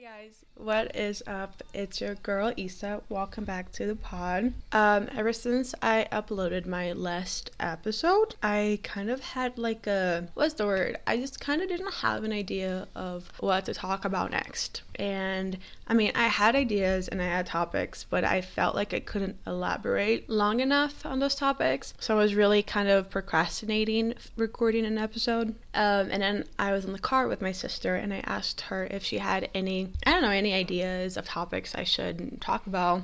Hey guys, what is up? It's your girl Issa. Welcome back to the pod. Um, ever since I uploaded my last episode, I kind of had like a what's the word? I just kind of didn't have an idea of what to talk about next. And I mean, I had ideas and I had topics, but I felt like I couldn't elaborate long enough on those topics. So I was really kind of procrastinating recording an episode. Um, and then I was in the car with my sister and I asked her if she had any, I don't know, any ideas of topics I should talk about.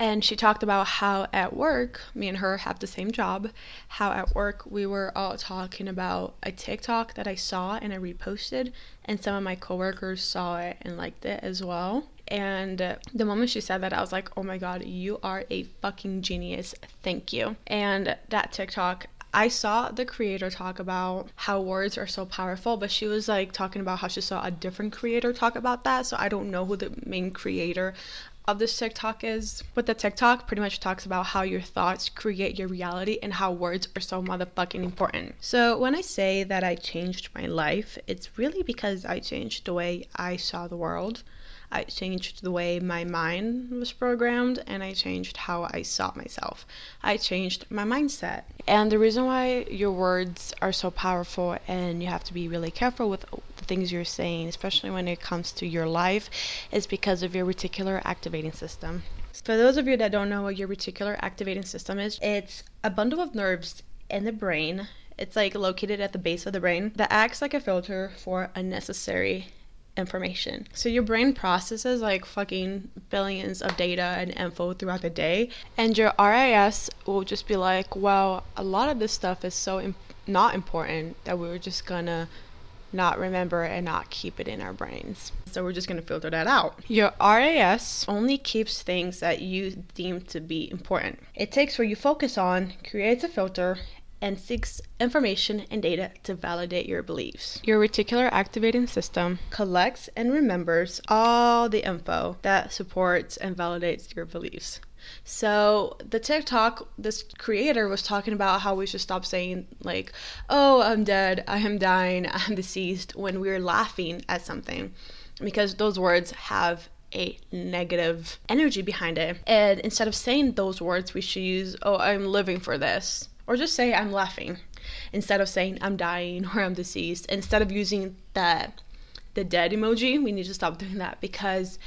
And she talked about how at work, me and her have the same job, how at work we were all talking about a TikTok that I saw and I reposted, and some of my coworkers saw it and liked it as well. And the moment she said that, I was like, oh my God, you are a fucking genius. Thank you. And that TikTok, I saw the creator talk about how words are so powerful, but she was like talking about how she saw a different creator talk about that. So I don't know who the main creator of this TikTok is. But the TikTok pretty much talks about how your thoughts create your reality and how words are so motherfucking important. So when I say that I changed my life, it's really because I changed the way I saw the world. I changed the way my mind was programmed and I changed how I saw myself. I changed my mindset. And the reason why your words are so powerful and you have to be really careful with things you're saying, especially when it comes to your life, is because of your reticular activating system. For those of you that don't know what your reticular activating system is, it's a bundle of nerves in the brain. It's like located at the base of the brain that acts like a filter for unnecessary information. So your brain processes like fucking billions of data and info throughout the day, and your RAS will just be like, well, a lot of this stuff is so imp- not important that we are just gonna not remember and not keep it in our brains. So we're just going to filter that out. Your RAS only keeps things that you deem to be important. It takes what you focus on, creates a filter, and seeks information and data to validate your beliefs. Your reticular activating system collects and remembers all the info that supports and validates your beliefs. So the TikTok, this creator was talking about how we should stop saying like, "Oh, I'm dead, I am dying, I'm deceased" when we're laughing at something, because those words have a negative energy behind it. And instead of saying those words, we should use, "Oh, I'm living for this." or just say I'm laughing instead of saying I'm dying or I'm deceased. Instead of using the the dead emoji, we need to stop doing that because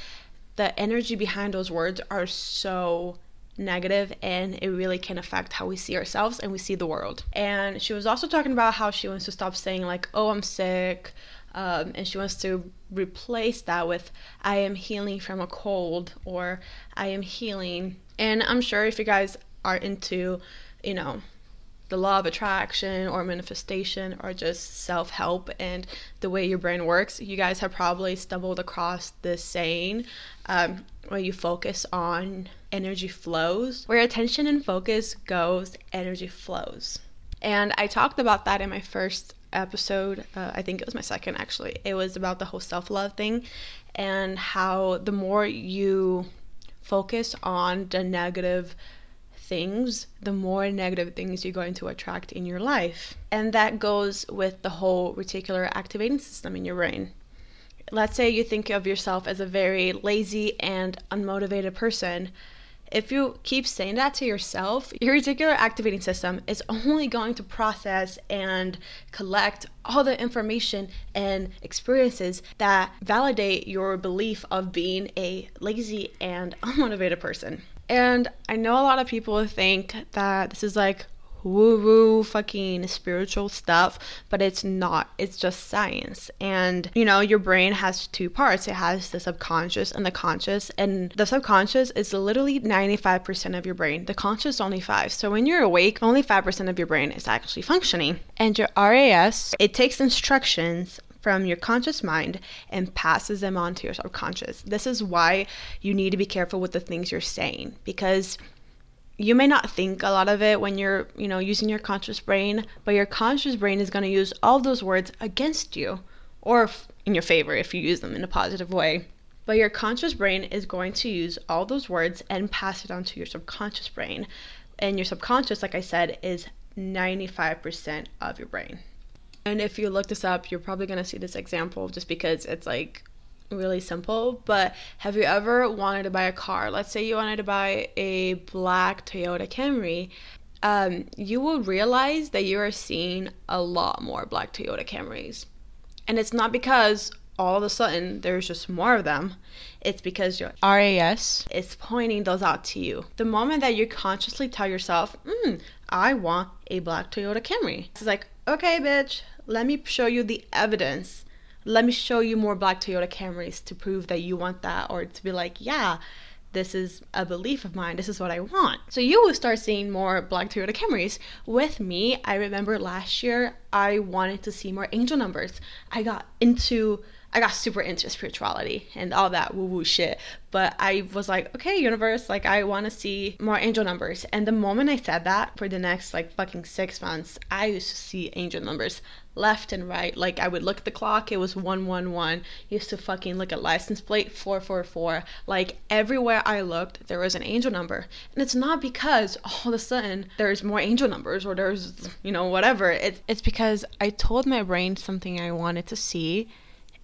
the energy behind those words are so negative and it really can affect how we see ourselves and we see the world. And she was also talking about how she wants to stop saying like, "Oh, I'm sick." Um, and she wants to replace that with I am healing from a cold or I am healing. And I'm sure if you guys are into, you know, the law of attraction or manifestation or just self help and the way your brain works, you guys have probably stumbled across this saying um, where you focus on energy flows. Where attention and focus goes, energy flows. And I talked about that in my first episode. Uh, I think it was my second actually. It was about the whole self love thing and how the more you focus on the negative things, the more negative things you're going to attract in your life. And that goes with the whole reticular activating system in your brain. Let's say you think of yourself as a very lazy and unmotivated person. If you keep saying that to yourself, your reticular activating system is only going to process and collect all the information and experiences that validate your belief of being a lazy and unmotivated person. And I know a lot of people think that this is like woo woo fucking spiritual stuff, but it's not. It's just science. And you know, your brain has two parts it has the subconscious and the conscious. And the subconscious is literally 95% of your brain, the conscious only 5. So when you're awake, only 5% of your brain is actually functioning. And your RAS, it takes instructions from your conscious mind and passes them on to your subconscious. This is why you need to be careful with the things you're saying because you may not think a lot of it when you're, you know, using your conscious brain, but your conscious brain is going to use all those words against you or in your favor if you use them in a positive way. But your conscious brain is going to use all those words and pass it on to your subconscious brain. And your subconscious, like I said, is 95% of your brain. And if you look this up, you're probably going to see this example just because it's like really simple, but have you ever wanted to buy a car? Let's say you wanted to buy a black Toyota Camry. Um, you will realize that you are seeing a lot more black Toyota Camrys. And it's not because all of a sudden there's just more of them. It's because your RAS is pointing those out to you. The moment that you consciously tell yourself, mm, I want a black Toyota Camry, it's like, okay, bitch, let me show you the evidence let me show you more black Toyota Camrys to prove that you want that, or to be like, yeah, this is a belief of mine. This is what I want. So you will start seeing more black Toyota Camrys. With me, I remember last year I wanted to see more angel numbers. I got into I got super into spirituality and all that woo woo shit. But I was like, okay, universe, like I want to see more angel numbers. And the moment I said that for the next like fucking six months, I used to see angel numbers left and right. Like I would look at the clock, it was 111. Used to fucking look at license plate 444. Like everywhere I looked, there was an angel number. And it's not because all of a sudden there's more angel numbers or there's, you know, whatever. It's it's because I told my brain something I wanted to see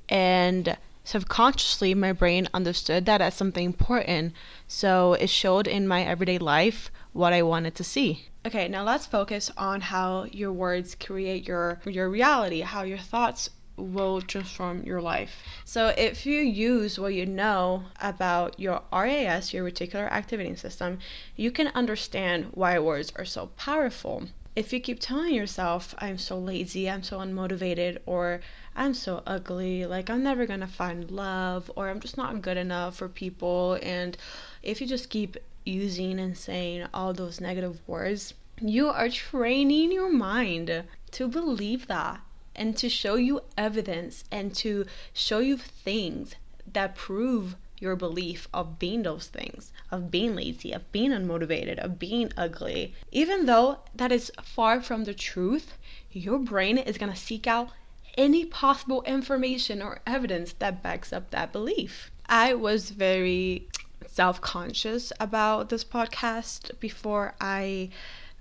and subconsciously my brain understood that as something important. So it showed in my everyday life what I wanted to see. Okay, now let's focus on how your words create your your reality, how your thoughts will transform your life. So if you use what you know about your RAS, your reticular activating system, you can understand why words are so powerful. If you keep telling yourself, I'm so lazy, I'm so unmotivated, or I'm so ugly, like I'm never gonna find love, or I'm just not good enough for people, and if you just keep using and saying all those negative words, you are training your mind to believe that and to show you evidence and to show you things that prove your belief of being those things, of being lazy, of being unmotivated, of being ugly. Even though that is far from the truth, your brain is going to seek out any possible information or evidence that backs up that belief. I was very self conscious about this podcast before I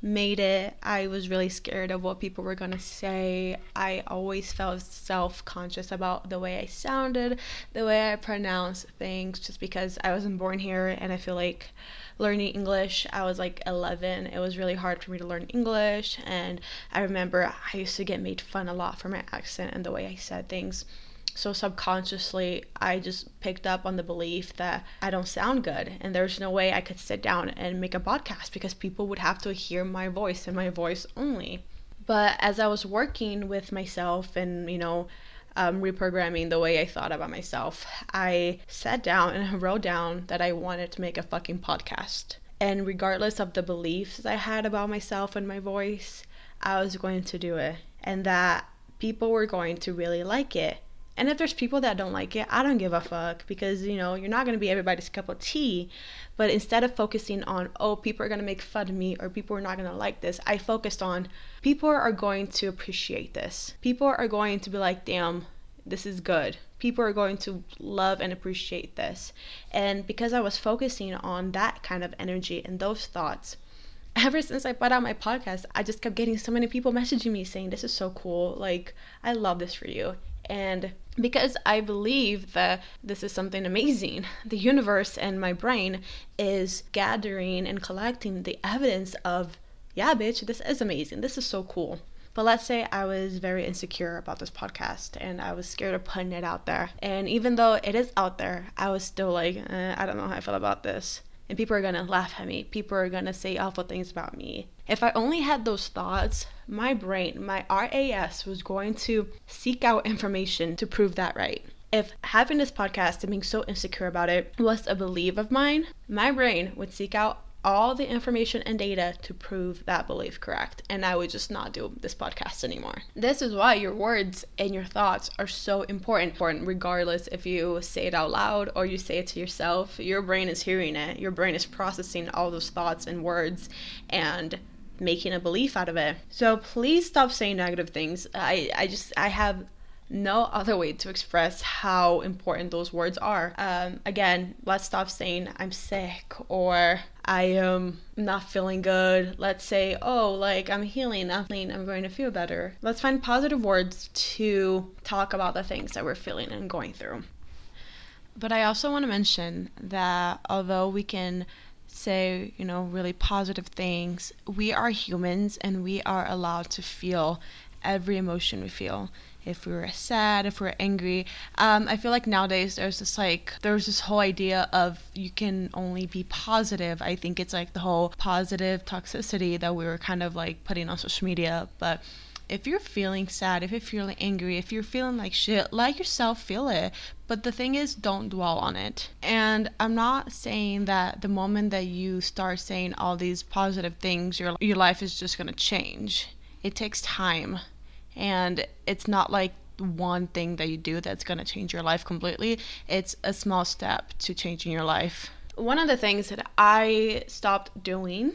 made it. I was really scared of what people were going to say. I always felt self conscious about the way I sounded, the way I pronounced things, just because I wasn't born here and I feel like learning English. I was like 11. It was really hard for me to learn English, and I remember I used to get made fun a lot for my accent and the way I said things. So subconsciously, I just picked up on the belief that I don't sound good and there's no way I could sit down and make a podcast because people would have to hear my voice and my voice only. But as I was working with myself and, you know, um, reprogramming the way I thought about myself, I sat down and wrote down that I wanted to make a fucking podcast. And regardless of the beliefs I had about myself and my voice, I was going to do it. And that people were going to really like it. And if there's people that don't like it, I don't give a fuck because, you know, you're not going to be everybody's cup of tea. But instead of focusing on, oh, people are going to make fun of me or people are not going to like this, I focused on people are going to appreciate this. People are going to be like, damn, this is good. People are going to love and appreciate this. And because I was focusing on that kind of energy and those thoughts, ever since I put out my podcast, I just kept getting so many people messaging me saying, This is so cool. Like, I love this for you. And because I believe that this is something amazing, the universe and my brain is gathering and collecting the evidence of, yeah, bitch, this is amazing. This is so cool. But let's say I was very insecure about this podcast and I was scared of putting it out there. And even though it is out there, I was still like, eh, I don't know how I feel about this and people are gonna laugh at me. People are gonna say awful things about me. If I only had those thoughts, my brain, my RAS, was going to seek out information to prove that right. If having this podcast and being so insecure about it was a belief of mine, my brain would seek out all the information and data to prove that belief correct, and I would just not do this podcast anymore. This is why your words and your thoughts are so important, important regardless if you say it out loud or you say it to yourself. Your brain is hearing it, your brain is processing all those thoughts and words and making a belief out of it. So please stop saying negative things. I, I just I have no other way to express how important those words are. Um, again, let's stop saying I'm sick or I am not feeling good. Let's say, oh, like I'm healing, I'm healing, I'm going to feel better. Let's find positive words to talk about the things that we're feeling and going through. But I also want to mention that although we can say, you know, really positive things, we are humans and we are allowed to feel every emotion we feel if we were sad, if we are angry. Um, I feel like nowadays there's this like there's this whole idea of you can only be positive. I think it's like the whole positive toxicity that we were kind of like putting on social media, but if you're feeling sad, if you're feeling angry, if you're feeling like shit, let yourself feel it. But the thing is, don't dwell on it. And I'm not saying that the moment that you start saying all these positive things, your your life is just gonna change. It takes time and it's not like one thing that you do that's going to change your life completely. It's a small step to changing your life. One of the things that I stopped doing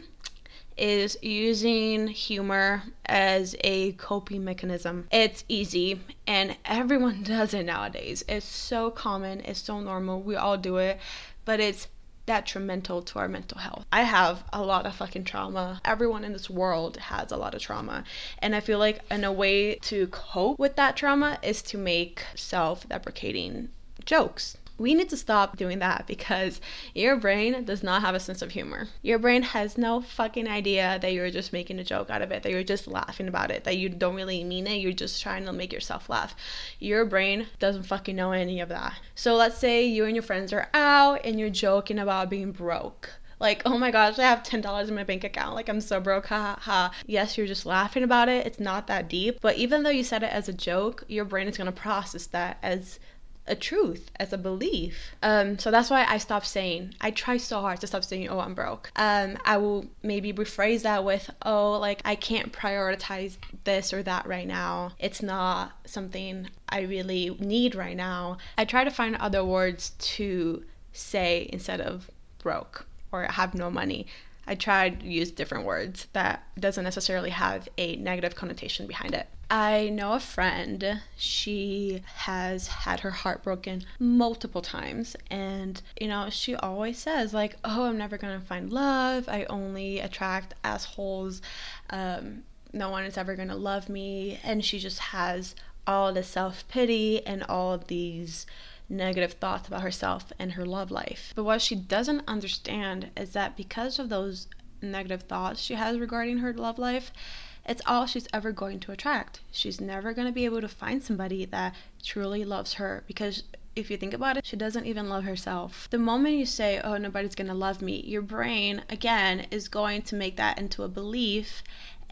is using humor as a coping mechanism. It's easy and everyone does it nowadays. It's so common, it's so normal. We all do it, but it's detrimental to our mental health. I have a lot of fucking trauma. Everyone in this world has a lot of trauma. And I feel like in a way to cope with that trauma is to make self-deprecating jokes we need to stop doing that because your brain does not have a sense of humor. Your brain has no fucking idea that you're just making a joke out of it, that you're just laughing about it, that you don't really mean it, you're just trying to make yourself laugh. Your brain doesn't fucking know any of that. So let's say you and your friends are out and you're joking about being broke like, oh my gosh, I have $10 in my bank account. Like, I'm so broke. Ha ha. ha. Yes, you're just laughing about it. It's not that deep. But even though you said it as a joke, your brain is going to process that as a truth, as a belief. Um, so that's why I stopped saying, I try so hard to stop saying, oh, I'm broke. Um, I will maybe rephrase that with, oh, like, I can't prioritize this or that right now. It's not something I really need right now. I try to find other words to say instead of broke or have no money. I tried to use different words that doesn't necessarily have a negative connotation behind it. I know a friend, she has had her heart broken multiple times. And, you know, she always says, like, oh, I'm never going to find love. I only attract assholes. Um, no one is ever going to love me. And she just has all this self pity and all these negative thoughts about herself and her love life. But what she doesn't understand is that because of those negative thoughts she has regarding her love life, it's all she's ever going to attract. She's never going to be able to find somebody that truly loves her because if you think about it, she doesn't even love herself. The moment you say, Oh, nobody's gonna love me, your brain, again, is going to make that into a belief,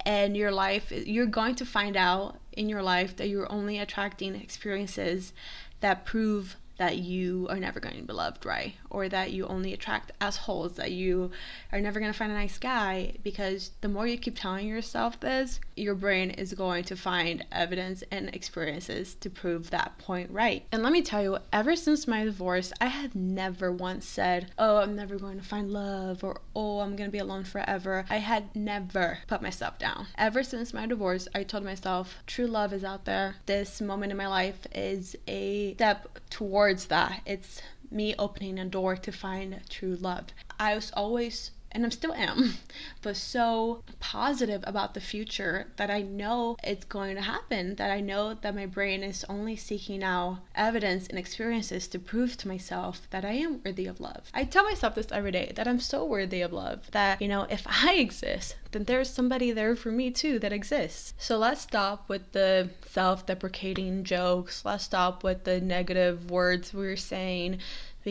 and your life, you're going to find out in your life that you're only attracting experiences that prove that you are never going to be loved right? Or that you only attract assholes that you are never going to find a nice guy because the more you keep telling yourself this your brain is going to find evidence and experiences to prove that point right. And let me tell you ever since my divorce i had never once said oh i'm never going to find love or oh i'm going to be alone forever. I had never put myself down. Ever since my divorce i told myself true love is out there. This moment in my life is a step towards towards that. It's me opening a door to find true love. I was always and I still am, but so positive about the future that I know it's going to happen, that I know that my brain is only seeking out evidence and experiences to prove to myself that I am worthy of love. I tell myself this every day that I'm so worthy of love, that, you know, if I exist, then there's somebody there for me too that exists. So let's stop with the self deprecating jokes, let's stop with the negative words we're saying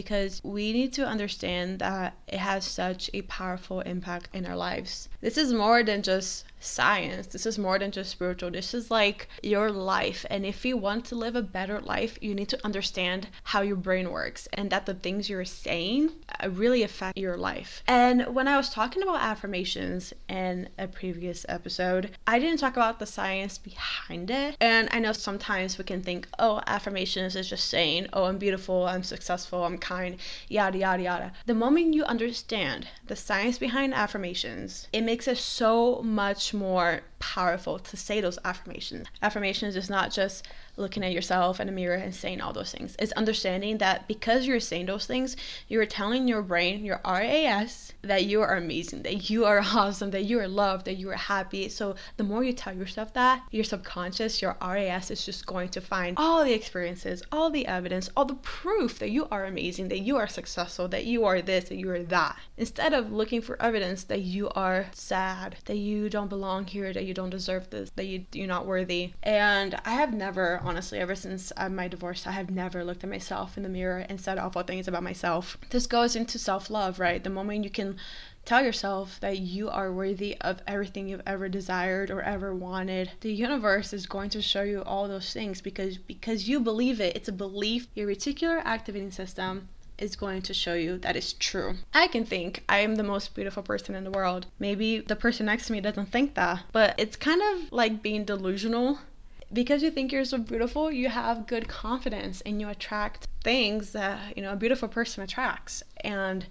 because we need to understand that it has such a powerful impact in our lives. This is more than just science. This is more than just spiritual. This is like your life. And if you want to live a better life, you need to understand how your brain works and that the things you're saying uh, really affect your life. And when I was talking about affirmations in a previous episode, I didn't talk about the science behind it. And I know sometimes we can think, oh, affirmations is just saying, oh, I'm beautiful, I'm successful, I'm kind, yada, yada, yada. The moment you understand the science behind affirmations, it makes it so much more powerful to say those affirmations. Affirmations is not just looking at yourself in the mirror and saying all those things. It's understanding that because you're saying those things, you're telling your brain, your RAS, that you are amazing, that you are awesome, that you are loved, that you are happy. So the more you tell yourself that, your subconscious, your RAS is just going to find all the experiences, all the evidence, all the proof that you are amazing, that you are successful, that you are this, that you are that. Instead of looking for evidence that you are sad, that you don't belong here, that you don't deserve this, that you, you're not worthy. And I have never, honestly, ever since uh, my divorce, I have never looked at myself in the mirror and said awful things about myself. This goes into self love, right? The moment you can tell yourself that you are worthy of everything you've ever desired or ever wanted the universe is going to show you all those things because because you believe it it's a belief your reticular activating system is going to show you that is true. I can think I am the most beautiful person in the world. Maybe the person next to me doesn't think that, but it's kind of like being delusional because you think you're so beautiful, you have good confidence and you attract things that, you know, a beautiful person attracts. And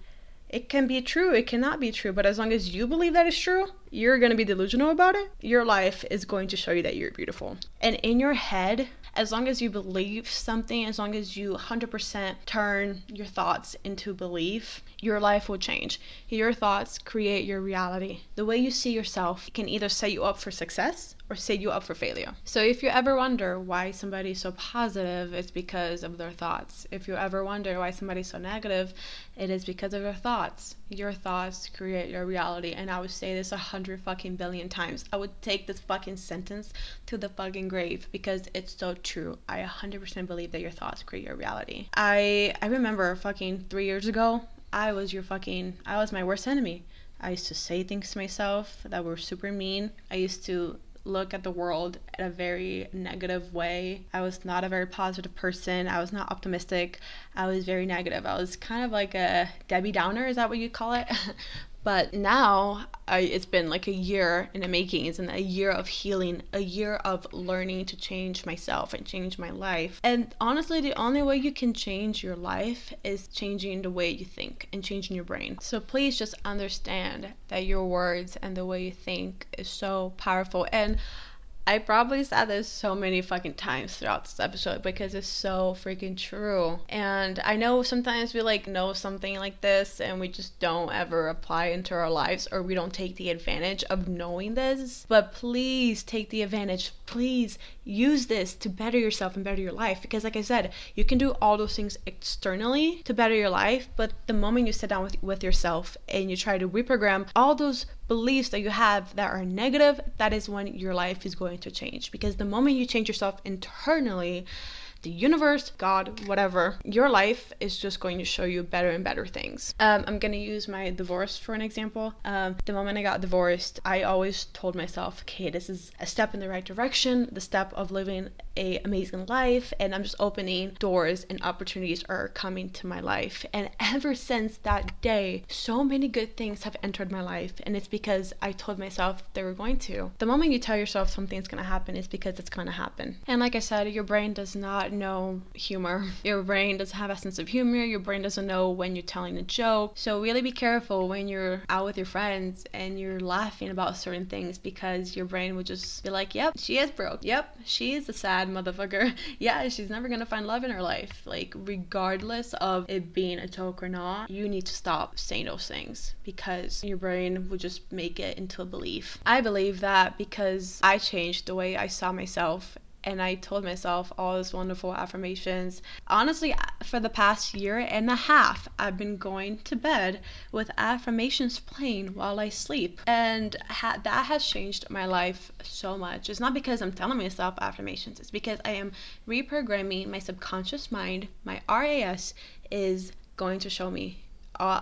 it can be true, it cannot be true, but as long as you believe that is true, you're going to be delusional about it. Your life is going to show you that you're beautiful. And in your head, as long as you believe something, as long as you 100% turn your thoughts into belief, your life will change. Your thoughts create your reality. The way you see yourself can either set you up for success or set you up for failure. So if you ever wonder why somebody's so positive, it's because of their thoughts. If you ever wonder why somebody's so negative, it is because of their thoughts. Your thoughts create your reality. And I would say this a hundred fucking billion times. I would take this fucking sentence to the fucking grave because it's so true. I 100% believe that your thoughts create your reality. I I remember fucking 3 years ago, I was your fucking I was my worst enemy. I used to say things to myself that were super mean. I used to look at the world in a very negative way. I was not a very positive person. I was not optimistic. I was very negative. I was kind of like a Debbie Downer, is that what you call it? But now I, it's been like a year in the making. It's been a year of healing, a year of learning to change myself and change my life. And honestly, the only way you can change your life is changing the way you think and changing your brain. So please just understand that your words and the way you think is so powerful. And I probably said this so many fucking times throughout this episode because it's so freaking true. And I know sometimes we like know something like this and we just don't ever apply into our lives or we don't take the advantage of knowing this. But please take the advantage. Please use this to better yourself and better your life because like I said, you can do all those things externally to better your life, but the moment you sit down with with yourself and you try to reprogram all those beliefs that you have that are negative, that is when your life is going to change. Because the moment you change yourself internally, the universe, God, whatever, your life is just going to show you better and better things. Um, I'm gonna use my divorce for an example. Um, the moment I got divorced, I always told myself, okay, this is a step in the right direction, the step of living a amazing life and I'm just opening doors and opportunities are coming to my life. And ever since that day, so many good things have entered my life and it's because I told myself they were going to. The moment you tell yourself something's going to happen is because it's going to happen. And like I said, your brain does not know humor. Your brain doesn't have a sense of humor. Your brain doesn't know when you're telling a joke. So really be careful when you're out with your friends and you're laughing about certain things because your brain will just be like, "Yep, she is broke. Yep, she is a sad motherfucker. Yeah, she's never gonna find love in her life. Like, regardless of it being a joke or not, you need to stop saying those things because your brain will just make it into a belief. I believe that because I changed the way I saw myself and I told myself all these wonderful affirmations. Honestly, for the past year and a half, I've been going to bed with affirmations playing while I sleep. And ha- that has changed my life so much. It's not because I'm telling myself affirmations, it's because I am reprogramming my subconscious mind. My RAS is going to show me. Uh,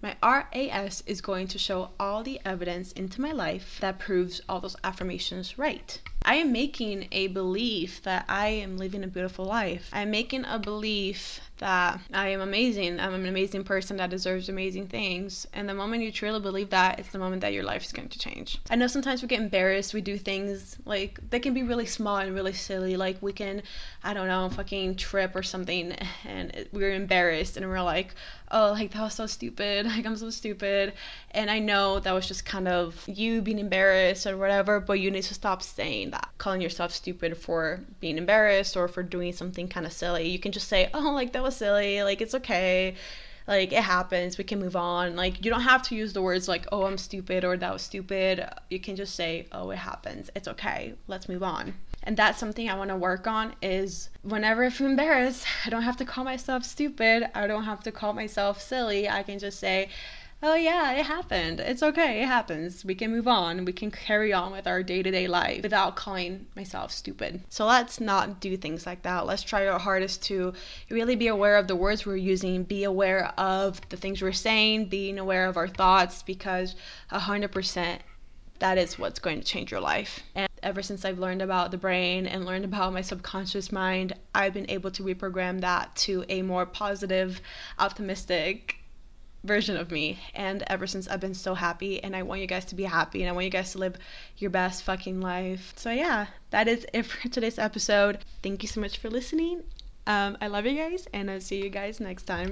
my RAS is going to show all the evidence into my life that proves all those affirmations right. I am making a belief that I am living a beautiful life. I'm making a belief that I am amazing. I'm an amazing person that deserves amazing things. And the moment you truly believe that, it's the moment that your life is going to change. I know sometimes we get embarrassed. We do things like they can be really small and really silly. Like we can, I don't know, fucking trip or something, and we're embarrassed and we're like, oh, like that was so stupid. Like I'm so stupid. And I know that was just kind of you being embarrassed or whatever, but you need to stop saying that, calling yourself stupid for being embarrassed or for doing something kind of silly. You can just say, oh, like that was silly. Like it's okay. Like it happens. We can move on. Like you don't have to use the words like oh i'm stupid or that was stupid. You can just say oh it happens. It's okay. Let's move on. And that's something i want to work on is whenever i feel embarrassed i don't have to call myself stupid. I don't have to call myself silly. I can just say oh yeah, it happened. It's okay. It happens. We can move on. We can carry on with our day to day life without calling myself stupid. So let's not do things like that. Let's try our hardest to really be aware of the words we're using, be aware of the things we're saying, being aware of our thoughts, because 100% that is what's going to change your life. And ever since I've learned about the brain and learned about my subconscious mind, I've been able to reprogram that to a more positive, optimistic, version of me. And ever since I've been so happy, and I want you guys to be happy, and I want you guys to live your best fucking life. So, yeah, that is it for today's episode. Thank you so much for listening. Um, I love you guys, and I'll see you guys next time.